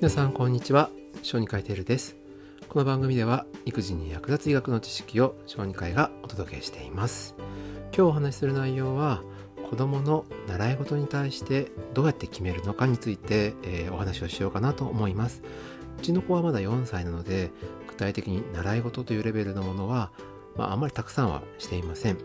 皆さんこんにちは。小児科医テールです。この番組では育児に役立つ医学の知識を小児科医がお届けしています。今日お話しする内容は子どもの習い事に対してどうやって決めるのかについて、えー、お話をしようかなと思います。うちの子はまだ4歳なので具体的に習い事というレベルのものは、まあ、あんまりたくさんはしていません。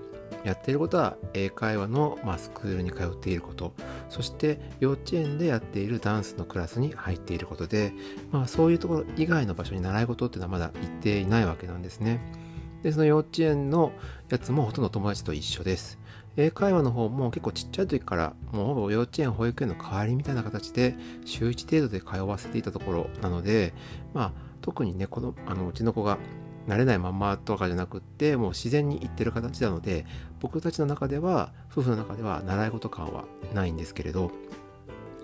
やっていることは英会話の、まあ、スクールに通っていること。そして幼稚園でやっているダンスのクラスに入っていることで、まあ、そういうところ以外の場所に習い事っていうのはまだ行っていないわけなんですね。でその幼稚園のやつもほとんど友達と一緒です。英会話の方も結構ちっちゃい時からもうほぼ幼稚園保育園の代わりみたいな形で週1程度で通わせていたところなのでまあ特にねこのあのうちの子が慣れないまんまとかじゃなくってもう自然にいってる形なので僕たちの中では夫婦の中では習い事感はないんですけれど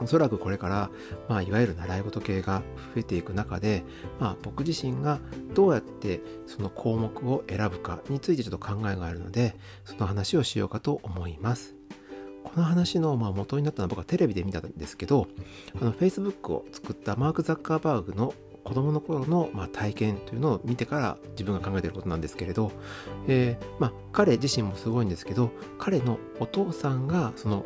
おそらくこれから、まあ、いわゆる習い事系が増えていく中で、まあ、僕自身がどうやってその項目を選ぶかについてちょっと考えがあるのでその話をしようかと思います。この話のまあ元になったのは僕はテレビで見たんですけどあの Facebook を作ったマーク・ザッカーバーグの子供の頃の、まあ、体験というのを見てから自分が考えていることなんですけれど、えー、まあ、彼自身もすごいんですけど彼のお父さんがその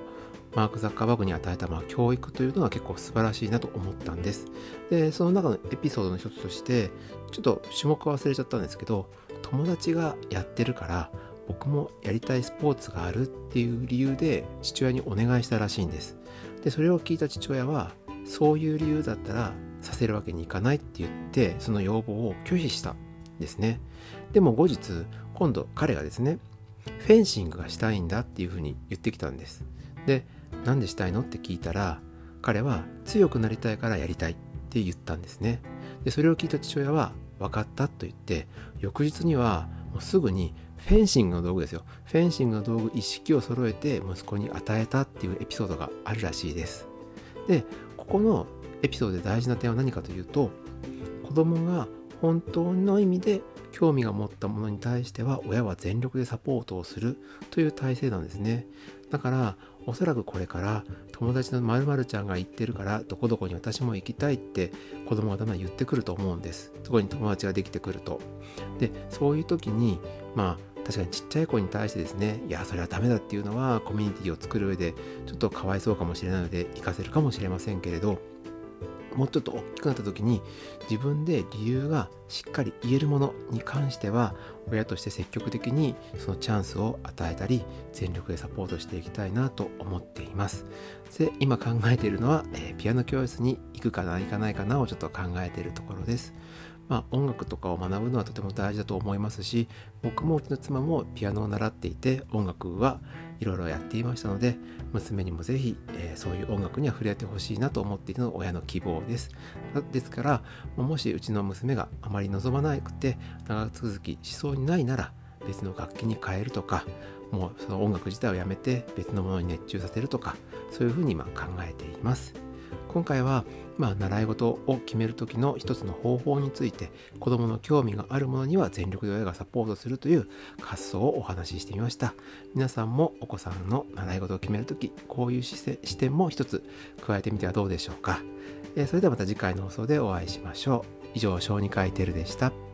マーク・ザッカーバーグに与えたまあ教育というのは結構素晴らしいなと思ったんです。で、その中のエピソードの一つとして、ちょっと種目忘れちゃったんですけど、友達がやってるから僕もやりたいスポーツがあるっていう理由で父親にお願いしたらしいんです。で、それを聞いた父親は、そういう理由だったらさせるわけにいかないって言ってその要望を拒否したですね。でも後日今度彼がですねフェンシングがしたいんだっていうふうに言ってきたんです。で何でしたいのって聞いたら彼は強くなりたいからやりたいって言ったんですね。でそれを聞いた父親は分かったと言って翌日にはもうすぐにフェンシングの道具ですよ。フェンシングの道具一式を揃えて息子に与えたっていうエピソードがあるらしいです。でここのエピソードで大事な点は何かというと子供が本当の意味で興味が持ったものに対しては親は全力でサポートをするという体制なんですね。だからおそらくこれから友達の〇〇ちゃんが言ってるからどこどこに私も行きたいって子供がだんだん言ってくると思うんです。そこに友達ができてくると。でそういう時にまあ確かにちっちゃい子に対してですねいやそれはダメだっていうのはコミュニティを作る上でちょっとかわいそうかもしれないので行かせるかもしれませんけれどもうちょっと大きくなった時に自分で理由がしっかり言えるものに関しては親として積極的にそのチャンスを与えたり全力でサポートしていきたいなと思っています。で今考えているのは、えー、ピアノ教室に行くかな行かないかなをちょっと考えているところです。まあ、音楽とかを学ぶのはとても大事だと思いますし僕もうちの妻もピアノを習っていて音楽はいろいろやっていましたので娘にもぜひ、えー、そういう音楽には触れてほしいなと思っているのが親の希望です。ですからもしうちの娘があまり望まなくて長続きしそうにないなら別の楽器に変えるとかもうその音楽自体をやめて別のものに熱中させるとかそういうふうに今考えています。今回はまあ、習い事を決める時の一つの方法について子どもの興味があるものには全力で親がサポートするという発想をお話ししてみました。皆さんもお子さんの習い事を決める時こういう視点も一つ加えてみてはどうでしょうか、えそれではまた次回の放送でお会いしましょう。以上小児科医テルでした。